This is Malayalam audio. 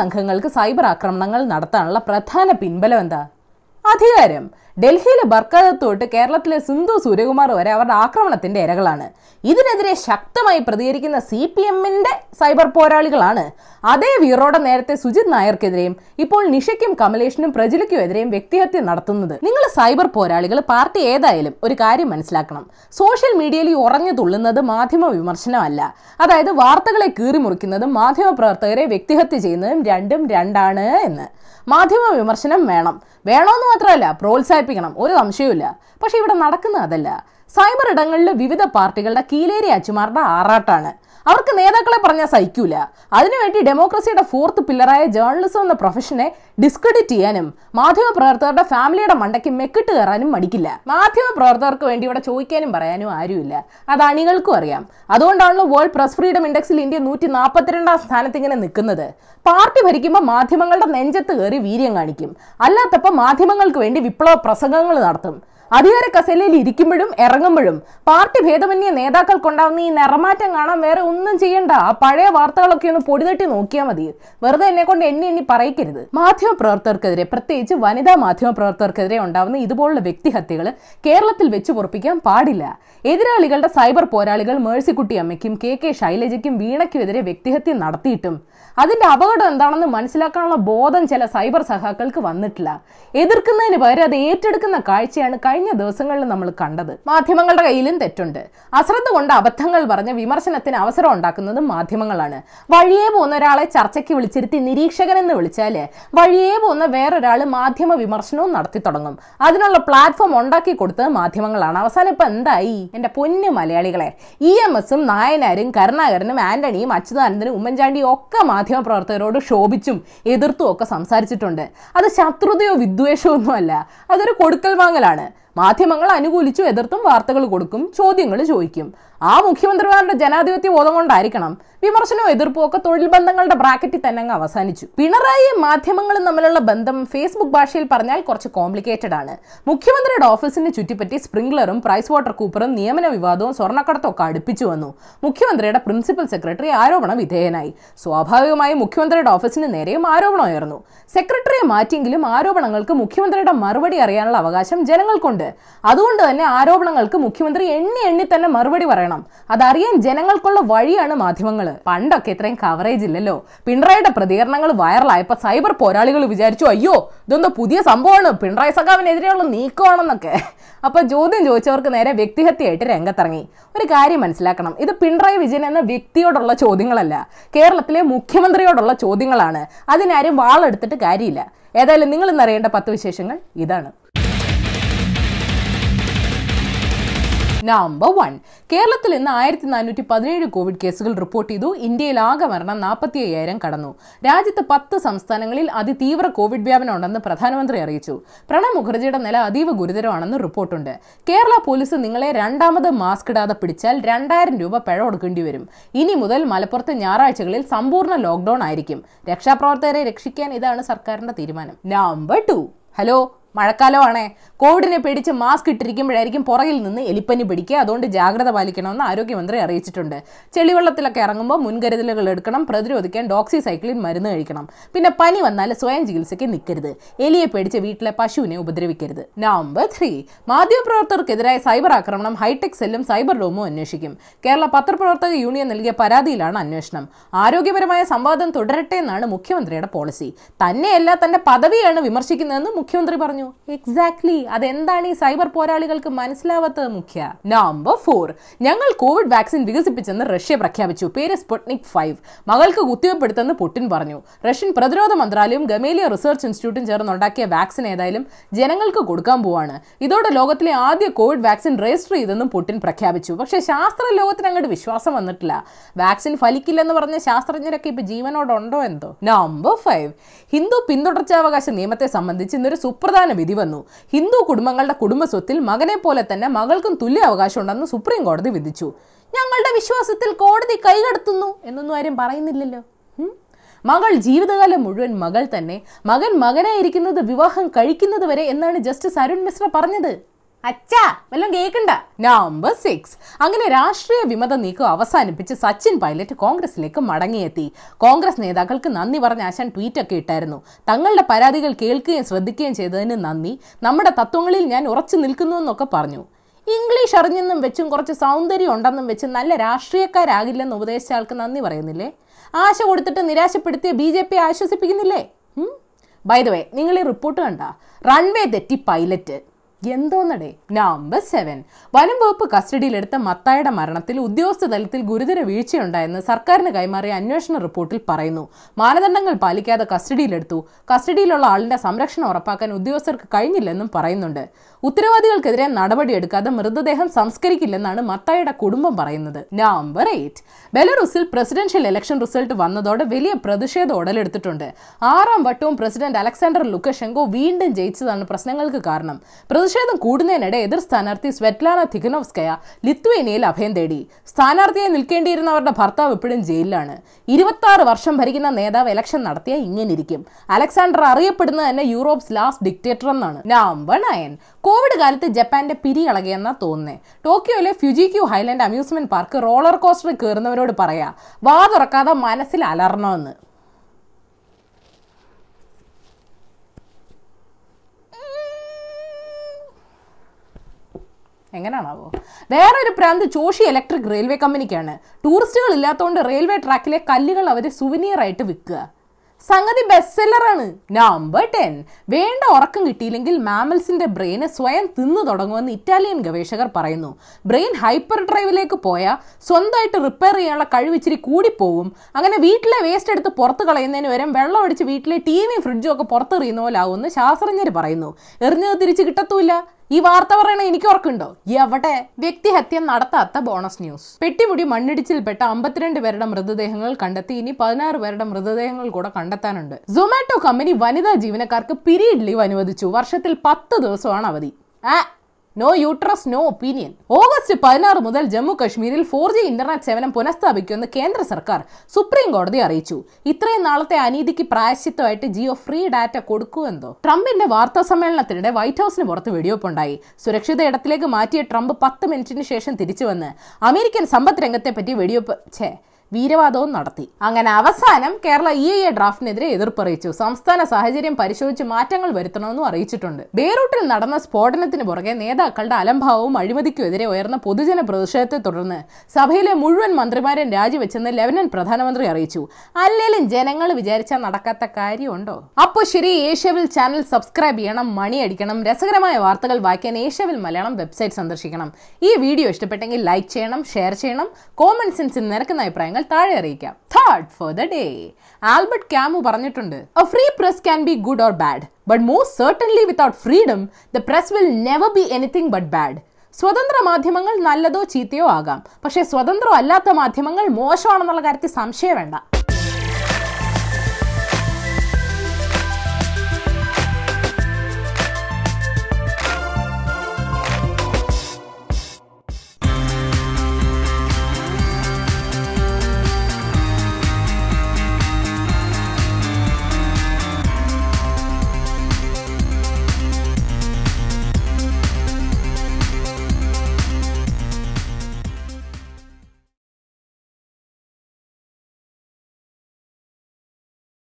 സംഘങ്ങൾക്ക് സൈബർ ആക്രമണങ്ങൾ നടത്താനുള്ള പ്രധാന പിൻബലം എന്താ? അധികാരം. ഡൽഹിയിലെ ബർക്കാദത്ത് തൊട്ട് കേരളത്തിലെ സിന്ധു സൂര്യകുമാർ വരെ അവരുടെ ആക്രമണത്തിന്റെ ഇരകളാണ്. ഇതിനെതിരെ ശക്തമായി പ്രതികരിക്കുന്ന സി പി എമ്മിന്റെ സൈബർ പോരാളികളാണ്. അതേ വീറോടെ നേരത്തെ സുജിത് നായർക്കെതിരെയും ഇപ്പോൾ നിഷയ്ക്കും കമലേഷിനും പ്രജലയ്ക്കും എതിരെയും വ്യക്തിഹത്യ നടത്തുന്നത്. നിങ്ങൾ സൈബർ പോരാളികൾ പാർട്ടി ഏതായാലും ഒരു കാര്യം മനസ്സിലാക്കണം. സോഷ്യൽ മീഡിയയിൽ ഉറഞ്ഞു തുള്ളുന്നത് മാധ്യമ വിമർശനമല്ല. അതായത് വാർത്തകളെ കീറി മുറിക്കുന്നതും മാധ്യമ പ്രവർത്തകരെ വ്യക്തിഹത്യ ചെയ്യുന്നതും രണ്ടും രണ്ടാണ് എന്ന്. മാധ്യമ വിമർശനം വേണം. വേണമെന്ന് മാത്രമല്ല പ്രോത്സാഹിപ്പിക്കണം ഒരു സംശയവുമില്ല. പക്ഷെ ഇവിടെ നടക്കുന്നത് അതല്ല. സൈബർ ഇടങ്ങളിൽ വിവിധ പാർട്ടികളുടെ കീലേരി അച്ചുമാരുടെ ആറാട്ടാണ്. അവർക്ക് നേതാക്കളെ പറഞ്ഞാൽ സഹിക്കൂല. അതിനുവേണ്ടി ഡെമോക്രസിയുടെ ഫോർത്ത് പില്ലറായ ജേർണലിസം എന്ന പ്രൊഫഷനെ ഡിസ്ക്രെഡിറ്റ് ചെയ്യാനും മാധ്യമ പ്രവർത്തകരുടെ ഫാമിലിയുടെ മണ്ടയ്ക്ക് മെക്കിട്ട് കയറാനും മടിക്കില്ല. മാധ്യമ പ്രവർത്തകർക്ക് വേണ്ടി ഇവിടെ ചോദിക്കാനും പറയാനും ആരുമില്ല. അത് അണികൾക്കും അറിയാം. അതുകൊണ്ടാണല്ലോ വേൾഡ് പ്രസ് ഫ്രീഡം ഇൻഡെക്സിൽ ഇന്ത്യ നൂറ്റി നാൽപ്പത്തിരണ്ടാം സ്ഥാനത്ത് ഇങ്ങനെ നിൽക്കുന്നത്. പാർട്ടി ഭരിക്കുമ്പോൾ മാധ്യമങ്ങളുടെ നെഞ്ചത്ത് കയറി വീര്യം കാണിക്കും. അല്ലാത്തപ്പോൾ മാധ്യമങ്ങൾക്ക് വേണ്ടി വിപ്ലവ പ്രസംഗങ്ങൾ നടത്തും. അധികാര കസേലയിൽ ഇരിക്കുമ്പോഴും ഇറങ്ങുമ്പോഴും പാർട്ടി ഭേദമന്യ നേതാക്കൾക്കുണ്ടാവുന്ന ഈ നിറമാറ്റം കാണാൻ വേറെ ഒന്നും ചെയ്യണ്ട. ആ പഴയ വാർത്തകളൊക്കെ ഒന്ന് പൊടിതട്ടി നോക്കിയാൽ മതി. വെറുതെ എന്നെ കൊണ്ട് എണ്ണി എണ്ണി പറയിക്കരുത്. മാധ്യമ പ്രവർത്തകർക്കെതിരെ പ്രത്യേകിച്ച് വനിതാ മാധ്യമ പ്രവർത്തകർക്കെതിരെ ഉണ്ടാവുന്ന ഇതുപോലുള്ള വ്യക്തിഹത്യകൾ കേരളത്തിൽ വെച്ച് പൊറപ്പിക്കാൻ പാടില്ല. എതിരാളികളുടെ സൈബർ പോരാളികൾ മേഴ്സിക്കുട്ടി അമ്മയ്ക്കും കെ കെ ശൈലജയ്ക്കും വീണയ്ക്കുമെതിരെ വ്യക്തിഹത്യ നടത്തിയിട്ടും. അതിന്റെ അപകടം എന്താണെന്ന് മനസ്സിലാക്കാനുള്ള ബോധം ചില സൈബർ സഹാക്കൾക്ക് വന്നിട്ടില്ല. എതിർക്കുന്നതിന് പകരം അത് ഏറ്റെടുക്കുന്ന കാഴ്ചയാണ് കഴിഞ്ഞ ദിവസങ്ങളിൽ നമ്മൾ കണ്ടത് മാധ്യമങ്ങളുടെ കയ്യിലും തെറ്റുണ്ട്. അശ്രദ്ധ കൊണ്ട് അബദ്ധങ്ങൾ പറഞ്ഞ് വിമർശനത്തിന് അവസരം ഉണ്ടാക്കുന്നത് മാധ്യമങ്ങളാണ്. വഴിയേ പോകുന്ന ഒരാളെ ചർച്ചയ്ക്ക് വിളിച്ചിരുത്തി നിരീക്ഷകൻ എന്ന് വിളിച്ചാൽ വഴിയേ പോകുന്ന വേറൊരാൾ മാധ്യമ വിമർശനവും നടത്തി തുടങ്ങും. അതിനുള്ള പ്ലാറ്റ്ഫോം ഉണ്ടാക്കി കൊടുത്തത് മാധ്യമങ്ങളാണ്. അവസാനം ഇപ്പൊ എന്തായി? എന്റെ പൊന്നു മലയാളികളെ ഇ എം എസും നായനാരും കരുണാകരനും ആന്റണിയും അച്യുതാനന്ദനും ഉമ്മൻചാണ്ടിയും ഒക്കെ മാധ്യമ പ്രവർത്തകരോട് ക്ഷോഭിച്ചും എതിർത്തും ഒക്കെ സംസാരിച്ചിട്ടുണ്ട്. അത് ശത്രുതയോ വിദ്വേഷമോ ഒന്നുമല്ല. അതൊരു കൊടുക്കൽ വാങ്ങലാണ്. മാധ്യമങ്ങൾ അനുകൂലിച്ചു എതിർത്തും വാർത്തകൾ കൊടുക്കും ചോദ്യങ്ങൾ ചോദിക്കും. ആ മുഖ്യമന്ത്രിമാരുടെ ജനാധിപത്യ ബോധം കൊണ്ടായിരിക്കണം വിമർശനവും എതിർപ്പും ഒക്കെ തൊഴിൽ ബന്ധങ്ങളുടെ ബ്രാക്കറ്റിൽ തന്നെ അങ്ങ് അവസാനിച്ചു. പിണറായിയും മാധ്യമങ്ങളും തമ്മിലുള്ള ബന്ധം ഫേസ്ബുക്ക് ഭാഷയിൽ പറഞ്ഞാൽ കുറച്ച് കോംപ്ലിക്കേറ്റഡ് ആണ്. മുഖ്യമന്ത്രിയുടെ ഓഫീസിനെ ചുറ്റിപ്പറ്റി സ്പ്രിംഗ്ലറും പ്രൈസ് വാട്ടർ കൂപ്പറും നിയമന വിവാദവും സ്വർണക്കടത്തും ഒക്കെ അടുപ്പിച്ചു വന്നു. മുഖ്യമന്ത്രിയുടെ പ്രിൻസിപ്പൽ സെക്രട്ടറി ആരോപണ വിധേയനായി. സ്വാഭാവികമായും മുഖ്യമന്ത്രിയുടെ ഓഫീസിന് നേരെയും ആരോപണം ഉയർന്നു. സെക്രട്ടറിയെ മാറ്റിയെങ്കിലും ആരോപണങ്ങൾക്ക് മുഖ്യമന്ത്രിയുടെ മറുപടി അറിയാനുള്ള അവകാശം ജനങ്ങൾക്കുണ്ട്. അതുകൊണ്ട് തന്നെ ആരോപണങ്ങൾക്ക് മുഖ്യമന്ത്രി എണ്ണി എണ്ണി തന്നെ മറുപടി പറയണം. അതറിയാൻ ജനങ്ങൾക്കുള്ള വഴിയാണ് മാധ്യമങ്ങൾ. പണ്ടൊക്കെ ഇത്രയും കവറേജ് ഇല്ലല്ലോ. പിണറായിയുടെ പ്രതികരണങ്ങൾ വൈറലായപ്പോൾ സൈബർ പോരാളികൾ വിചാരിച്ചു അയ്യോ ഇതൊന്നും പുതിയ സംഭവമാണ്. പിണറായി സഖാവിനെതിരെയുള്ള നീക്കമാണെന്നൊക്കെ. അപ്പൊ ചോദ്യം ചോദിച്ചവർക്ക് നേരെ വ്യക്തിഹത്യയായിട്ട് രംഗത്തിറങ്ങി. ഒരു കാര്യം മനസ്സിലാക്കണം. ഇത് പിണറായി വിജയൻ എന്ന വ്യക്തിയോടുള്ള ചോദ്യങ്ങളല്ല. കേരളത്തിലെ മുഖ്യമന്ത്രിയോടുള്ള ചോദ്യങ്ങളാണ്. അതിനാരും വാളെടുത്തിട്ട് കാര്യമില്ല. ഏതായാലും നിങ്ങൾ ഇന്നറിയേണ്ട പത്ത് വിശേഷങ്ങൾ ഇതാണ്. Number one. കേരളത്തിൽ ഇന്ന് ആയിരത്തി നാനൂറ്റി പതിനേഴ് കോവിഡ് കേസുകൾ റിപ്പോർട്ട് ചെയ്തു. ഇന്ത്യയിൽ ആകെ മരണം നാൽപ്പത്തി അയ്യായിരം കടന്നു. രാജ്യത്ത് പത്ത് സംസ്ഥാനങ്ങളിൽ അതിതീവ്ര കോവിഡ് വ്യാപനം ഉണ്ടെന്ന് പ്രധാനമന്ത്രി അറിയിച്ചു. പ്രണബ് മുഖർജിയുടെ നില അതീവ ഗുരുതരമാണെന്ന് റിപ്പോർട്ടുണ്ട്. കേരള പോലീസ് നിങ്ങളെ രണ്ടാമത് മാസ്ക് ഇടാതെ പിടിച്ചാൽ രണ്ടായിരം രൂപ പിഴ കൊടുക്കേണ്ടി വരും. ഇനി മുതൽ മലപ്പുറത്ത് ഞായറാഴ്ചകളിൽ സമ്പൂർണ ലോക്ക്ഡൌൺ ആയിരിക്കും. രക്ഷാപ്രവർത്തകരെ രക്ഷിക്കാൻ ഇതാണ് സർക്കാരിന്റെ തീരുമാനം. Number two. ഹലോ? മഴക്കാലമാണേ. കോവിഡിനെ പേടിച്ച് മാസ്ക് ഇട്ടിരിക്കുമ്പോഴായിരിക്കും പുറകിൽ നിന്ന് എലിപ്പനി പിടിക്കുക. അതുകൊണ്ട് ജാഗ്രത പാലിക്കണമെന്ന് ആരോഗ്യമന്ത്രി അറിയിച്ചിട്ടുണ്ട്. ചെളിവെള്ളത്തിലൊക്കെ ഇറങ്ങുമ്പോൾ മുൻകരുതലുകൾ എടുക്കണം. പ്രതിരോധിക്കാൻ ഡോക്സി സൈക്ലിൻ മരുന്ന് കഴിക്കണം. പിന്നെ പനി വന്നാൽ സ്വയം ചികിത്സയ്ക്ക് നിൽക്കരുത്. എലിയെ പേടിച്ച് വീട്ടിലെ പശുവിനെ ഉപദ്രവിക്കരുത്. Number three. മാധ്യമപ്രവർത്തകർക്കെതിരായ സൈബർ ആക്രമണം. ഹൈടെക് സെല്ലും സൈബർ റൂമും അന്വേഷിക്കും. കേരള പത്രപ്രവർത്തക യൂണിയൻ നൽകിയ പരാതിയിലാണ് അന്വേഷണം. ആരോഗ്യപരമായ സംവാദം തുടരട്ടെ എന്നാണ് മുഖ്യമന്ത്രിയുടെ പോളിസി. തന്നെയല്ല തന്റെ പദവിയാണ് വിമർശിക്കുന്നതെന്ന് മുഖ്യമന്ത്രി പറഞ്ഞു. എക്സാക്ട്ലി അതെന്താണ് ഈ സൈബർ പോരാളികൾക്ക് മനസ്സിലാവാത്തത് മുഖ്യ? നമ്പർ ഫോർ ഞങ്ങൾ കോവിഡ് വാക്സിൻ വികസിപ്പിച്ചെന്ന് റഷ്യ പ്രഖ്യാപിച്ചു. പേര് സ്പുട്നിക് ഫൈവ്. മകൾക്ക് കുത്തിവെപ്പെടുത്തെന്ന് പുടിൻ പറഞ്ഞു. റഷ്യൻ പ്രതിരോധ മന്ത്രാലയവും ഗമേലിയ റിസർച്ച് ഇൻസ്റ്റിറ്റ്യൂട്ടും ചേർന്നുണ്ടാക്കിയ വാക്സിൻ ഏതായാലും ജനങ്ങൾക്ക് കൊടുക്കാൻ പോവാണ്. ഇതോടെ ലോകത്തിലെ ആദ്യ കോവിഡ് വാക്സിൻ രജിസ്റ്റർ ചെയ്തെന്നും പുടിൻ പ്രഖ്യാപിച്ചു. പക്ഷേ ശാസ്ത്ര ലോകത്തിന് അങ്ങോട്ട് വിശ്വാസം വന്നിട്ടില്ല. വാക്സിൻ ഫലിക്കില്ലെന്ന് പറഞ്ഞ ശാസ്ത്രജ്ഞരൊക്കെ ഇപ്പൊ ജീവനോടുണ്ടോ എന്തോ? നമ്പർ ഫൈവ് ഹിന്ദു പിന്തുടർച്ചാവകാശ നിയമത്തെ സംബന്ധിച്ച് ഇന്നൊരു സുപ്രധാന വിധി വന്നു. ഹിന്ദു കുടുംബങ്ങളുടെ കുടുംബസ്വത്തിൽ മകനെ പോലെ തന്നെ മകൾക്കും തുല്യ അവകാശം ഉണ്ടെന്ന് സുപ്രീം കോടതി വിധിച്ചു. ഞങ്ങളുടെ വിശ്വാസത്തിൽ കോടതി കൈകടത്തുന്നു എന്നൊന്നും ആരും പറയുന്നില്ലല്ലോ. മകൾ ജീവിതകാലം മുഴുവൻ മകൾ തന്നെ മകൻ മകനായിരിക്കുന്നത് വിവാഹം കഴിക്കുന്നത് വരെ എന്നാണ് ജസ്റ്റിസ് അരുൺ മിശ്ര പറഞ്ഞത്. അച്ഛാ വല്ലതും കേൾക്കണ്ട നമ്പർ സിക്സ് അങ്ങനെ രാഷ്ട്രീയ വിമത നീക്കം അവസാനിപ്പിച്ച് സച്ചിൻ പൈലറ്റ് കോൺഗ്രസിലേക്ക് മടങ്ങിയെത്തി. കോൺഗ്രസ് നേതാക്കൾക്ക് നന്ദി പറഞ്ഞ ആശാൻ ട്വീറ്റൊക്കെ ഇട്ടായിരുന്നു. തങ്ങളുടെ പരാതികൾ കേൾക്കുകയും ശ്രദ്ധിക്കുകയും ചെയ്തതിന് നന്ദി. നമ്മുടെ തത്വങ്ങളിൽ ഞാൻ ഉറച്ചു നിൽക്കുന്നു എന്നൊക്കെ പറഞ്ഞു. ഇംഗ്ലീഷ് അറിഞ്ഞെന്നും വെച്ചും കുറച്ച് സൗന്ദര്യം ഉണ്ടെന്നും വെച്ച് നല്ല രാഷ്ട്രീയക്കാരാകില്ലെന്ന് ഉപദേശിച്ച ആൾക്ക് നന്ദി പറയുന്നില്ലേ? ആശ കൊടുത്തിട്ട് നിരാശപ്പെടുത്തിയ ബി ജെ പി ആശ്വസിപ്പിക്കുന്നില്ലേ? ബൈ ദ വേ നിങ്ങൾ ഈ റിപ്പോർട്ട് കണ്ട? റൺവേ തെറ്റി പൈലറ്റ്. എന്തോന്നടേ? നമ്പർ സെവൻ വനം വകുപ്പ് കസ്റ്റഡിയിലെടുത്ത മത്തായുടെ മരണത്തിൽ ഉദ്യോഗസ്ഥ തലത്തിൽ ഗുരുതര വീഴ്ചയുണ്ടായെന്ന് സർക്കാരിന് കൈമാറിയ അന്വേഷണ റിപ്പോർട്ടിൽ പറയുന്നു. മാനദണ്ഡങ്ങൾ പാലിക്കാതെ കസ്റ്റഡിയിലെടുത്തു. കസ്റ്റഡിയിലുള്ള ആളിന്റെ സംരക്ഷണം ഉറപ്പാക്കാൻ ഉദ്യോഗസ്ഥർക്ക് കഴിഞ്ഞില്ലെന്നും പറയുന്നുണ്ട്. ഉത്തരവാദികൾക്കെതിരെ നടപടിയെടുക്കാതെ മൃതദേഹം സംസ്കരിക്കില്ലെന്നാണ് മത്തായുടെ കുടുംബം പറയുന്നത്. നമ്പർ എയ്റ്റ് ബെലറൂസിൽ പ്രസിഡൻഷ്യൽ ഇലക്ഷൻ റിസൾട്ട് വന്നതോടെ വലിയ പ്രതിഷേധം ഉടലെടുത്തിട്ടുണ്ട്. ആറാം വട്ടവും പ്രസിഡന്റ് അലക്സാണ്ടർ ലുക്കഷെങ്കോ വീണ്ടും ജയിച്ചതാണ് പ്രശ്നങ്ങൾക്ക് കാരണം. പ്രതിഷേധം കൂടുന്നതിനിടെ എതിർ സ്ഥാനാർത്ഥി സ്വെറ്റ്ലാന തിഖനോവ്സ്കയ ലിത്വേനിയയിൽ അഭയം തേടി. സ്ഥാനാർത്ഥിയെ നിൽക്കേണ്ടിയിരുന്നവരുടെ ഭർത്താവ് ഇപ്പോഴും ജയിലിലാണ്. ഇരുപത്തി വർഷം ഭരിക്കുന്ന നേതാവ് ഇലക്ഷൻ നടത്തിയ ഇങ്ങനെ ഇരിക്കും അലക്സാണ്ടർ അറിയപ്പെടുന്നത് തന്നെ യൂറോപ്സ് ലാസ്റ്റ് ഡിക്റ്റേറ്റർ എന്നാണ്. നമ്പർ നയൻ കോവിഡ് കാലത്ത് ജപ്പാന്റെ പിരി ഇളകിയെന്നാ തോന്നുന്നേ. ടോക്കിയോയിലെ Fuji-Q Highland amusement park roller കോസ്റ്ററിൽ കയറുന്നവരോട് പറയാ വാ തുറക്കാതെ മനസ്സിൽ അലറണമെന്ന്. എങ്ങനെയാണാവോ? ഒരു പ്രാന്ത് ജോഷി ഇലക്ട്രിക് റെയിൽവേ കമ്പനിക്കാണ് ടൂറിസ്റ്റുകൾ ഇല്ലാത്തതുകൊണ്ട് റെയിൽവേ ട്രാക്കിലെ കല്ലുകൾ അവർ സുവിനിയറായിട്ട് വിൽക്കുക. സംഗതി ബെസ്റ്റ് സെല്ലറാണ് നമ്പർ ടെൻ വേണ്ട ഉറക്കം കിട്ടിയില്ലെങ്കിൽ മാമൽസിന്റെ ബ്രെയിന് സ്വയം തിന്നു തുടങ്ങുമെന്ന് ഇറ്റാലിയൻ ഗവേഷകർ പറയുന്നു. ബ്രെയിൻ ഹൈപ്പർ ഡ്രൈവിലേക്ക് പോയാൽ സ്വന്തമായിട്ട് റിപ്പയർ ചെയ്യാനുള്ള കഴിവിച്ചിരി കൂടിപ്പോവും. അങ്ങനെ വീട്ടിലെ വേസ്റ്റ് എടുത്ത് പുറത്ത് കളയുന്നതിന് വരെ വെള്ളം ഒഴിച്ച് വീട്ടിലെ ടി വി ഫ്രിഡ്ജും ഒക്കെ പുറത്തെറിയുന്ന പോലെ ആവുമെന്ന് ശാസ്ത്രജ്ഞർ പറയുന്നു. എറിഞ്ഞത് തിരിച്ച് ഈ വാർത്ത പറയണ എനിക്ക് ഓർക്കുണ്ടോ എവിടെ വ്യക്തിഹത്യ നടത്താത്ത ബോണസ് ന്യൂസ്. പെട്ടിമുടി മണ്ണിടിച്ചിൽപ്പെട്ട അമ്പത്തിരണ്ട് പേരുടെ മൃതദേഹങ്ങൾ കണ്ടെത്തി. ഇനി പതിനാറ് പേരുടെ മൃതദേഹങ്ങൾ കൂടെ കണ്ടെത്താനുണ്ട്. സൊമാറ്റോ കമ്പനി വനിതാ ജീവനക്കാർക്ക് പിരീഡ് ലീവ് അനുവദിച്ചു. വർഷത്തിൽ പത്ത് ദിവസമാണ് അവധി. ആ no uterus no opinion August പതിനാറ് മുതൽ ജമ്മു കശ്മീരിൽ ഫോർ ജി ഇന്റർനെറ്റ് സേവനം പുനഃസ്ഥാപിക്കുമെന്ന് കേന്ദ്ര സർക്കാർ സുപ്രീം കോടതി അറിയിച്ചു. ഇത്രയും നാളത്തെ അനീതിക്ക് പ്രായശ്ചിത്തമായിട്ട് ജിയോ ഫ്രീ ഡാറ്റ കൊടുക്കുമെന്നോ ട്രംപിന്റെ വാർത്താ സമ്മേളനത്തിനിടെ വൈറ്റ് ഹൌസിന് പുറത്ത് വെടിവെപ്പുണ്ടായി സുരക്ഷിത ഇടത്തിലേക്ക് മാറ്റിയ ട്രംപ് പത്ത് മിനിറ്റിന് ശേഷം തിരിച്ചു വന്ന് അമേരിക്കൻ സമ്പദ് രംഗത്തെ പറ്റി വെടിവെപ്പ് ഛേ. വീരവാദവും നടത്തി. അങ്ങനെ അവസാനം കേരള ഇ ഐ എ ഡ്രാഫ്റ്റിനെതിരെ എതിർപ്പറിയിച്ചു സംസ്ഥാന സാഹചര്യം പരിശോധിച്ച് മാറ്റങ്ങൾ വരുത്തണമെന്നും അറിയിച്ചിട്ടുണ്ട്. ബേറൂട്ടിൽ നടന്ന സ്ഫോടനത്തിന് പുറകെ നേതാക്കളുടെ അലംഭാവവും അഴിമതിക്കുമെതിരെ ഉയർന്ന പൊതുജന പ്രതിഷേധത്തെ തുടർന്ന് സഭയിലെ മുഴുവൻ മന്ത്രിമാരെയും രാജിവെച്ചെന്ന് ലെബനൻ പ്രധാനമന്ത്രി അറിയിച്ചു. അല്ലെങ്കിലും ജനങ്ങൾ വിചാരിച്ചാൽ നടക്കാത്ത കാര്യമുണ്ടോ? അപ്പോൾ ശരി ഏഷ്യവിൽ ചാനൽ സബ്സ്ക്രൈബ് ചെയ്യണം മണി അടിക്കണം രസകരമായ വാർത്തകൾ വായിക്കാൻ ഏഷ്യവിൽ മലയാളം വെബ്സൈറ്റ് സന്ദർശിക്കണം. ഈ വീഡിയോ ഇഷ്ടപ്പെട്ടെങ്കിൽ ലൈക്ക് ചെയ്യണം ഷെയർ ചെയ്യണം കോമൺ സെൻസിൽ നിരക്കുന്ന അഭിപ്രായങ്ങൾ താഴെ അറിയിക്കാം. Third for the day Albert Camus പറഞ്ഞിട്ടുണ്ട് a free press can be good or bad but most certainly without freedom the press will never be anything but bad സ്വതന്ത്ര മാധ്യമങ്ങൾ നല്ലതോ ചീത്തയോ ആകാം പക്ഷേ സ്വതന്ത്രമല്ലാത്ത മാധ്യമങ്ങൾ മോശമാണെന്നുള്ള കാര്യത്തിൽ സംശയം വേണ്ട.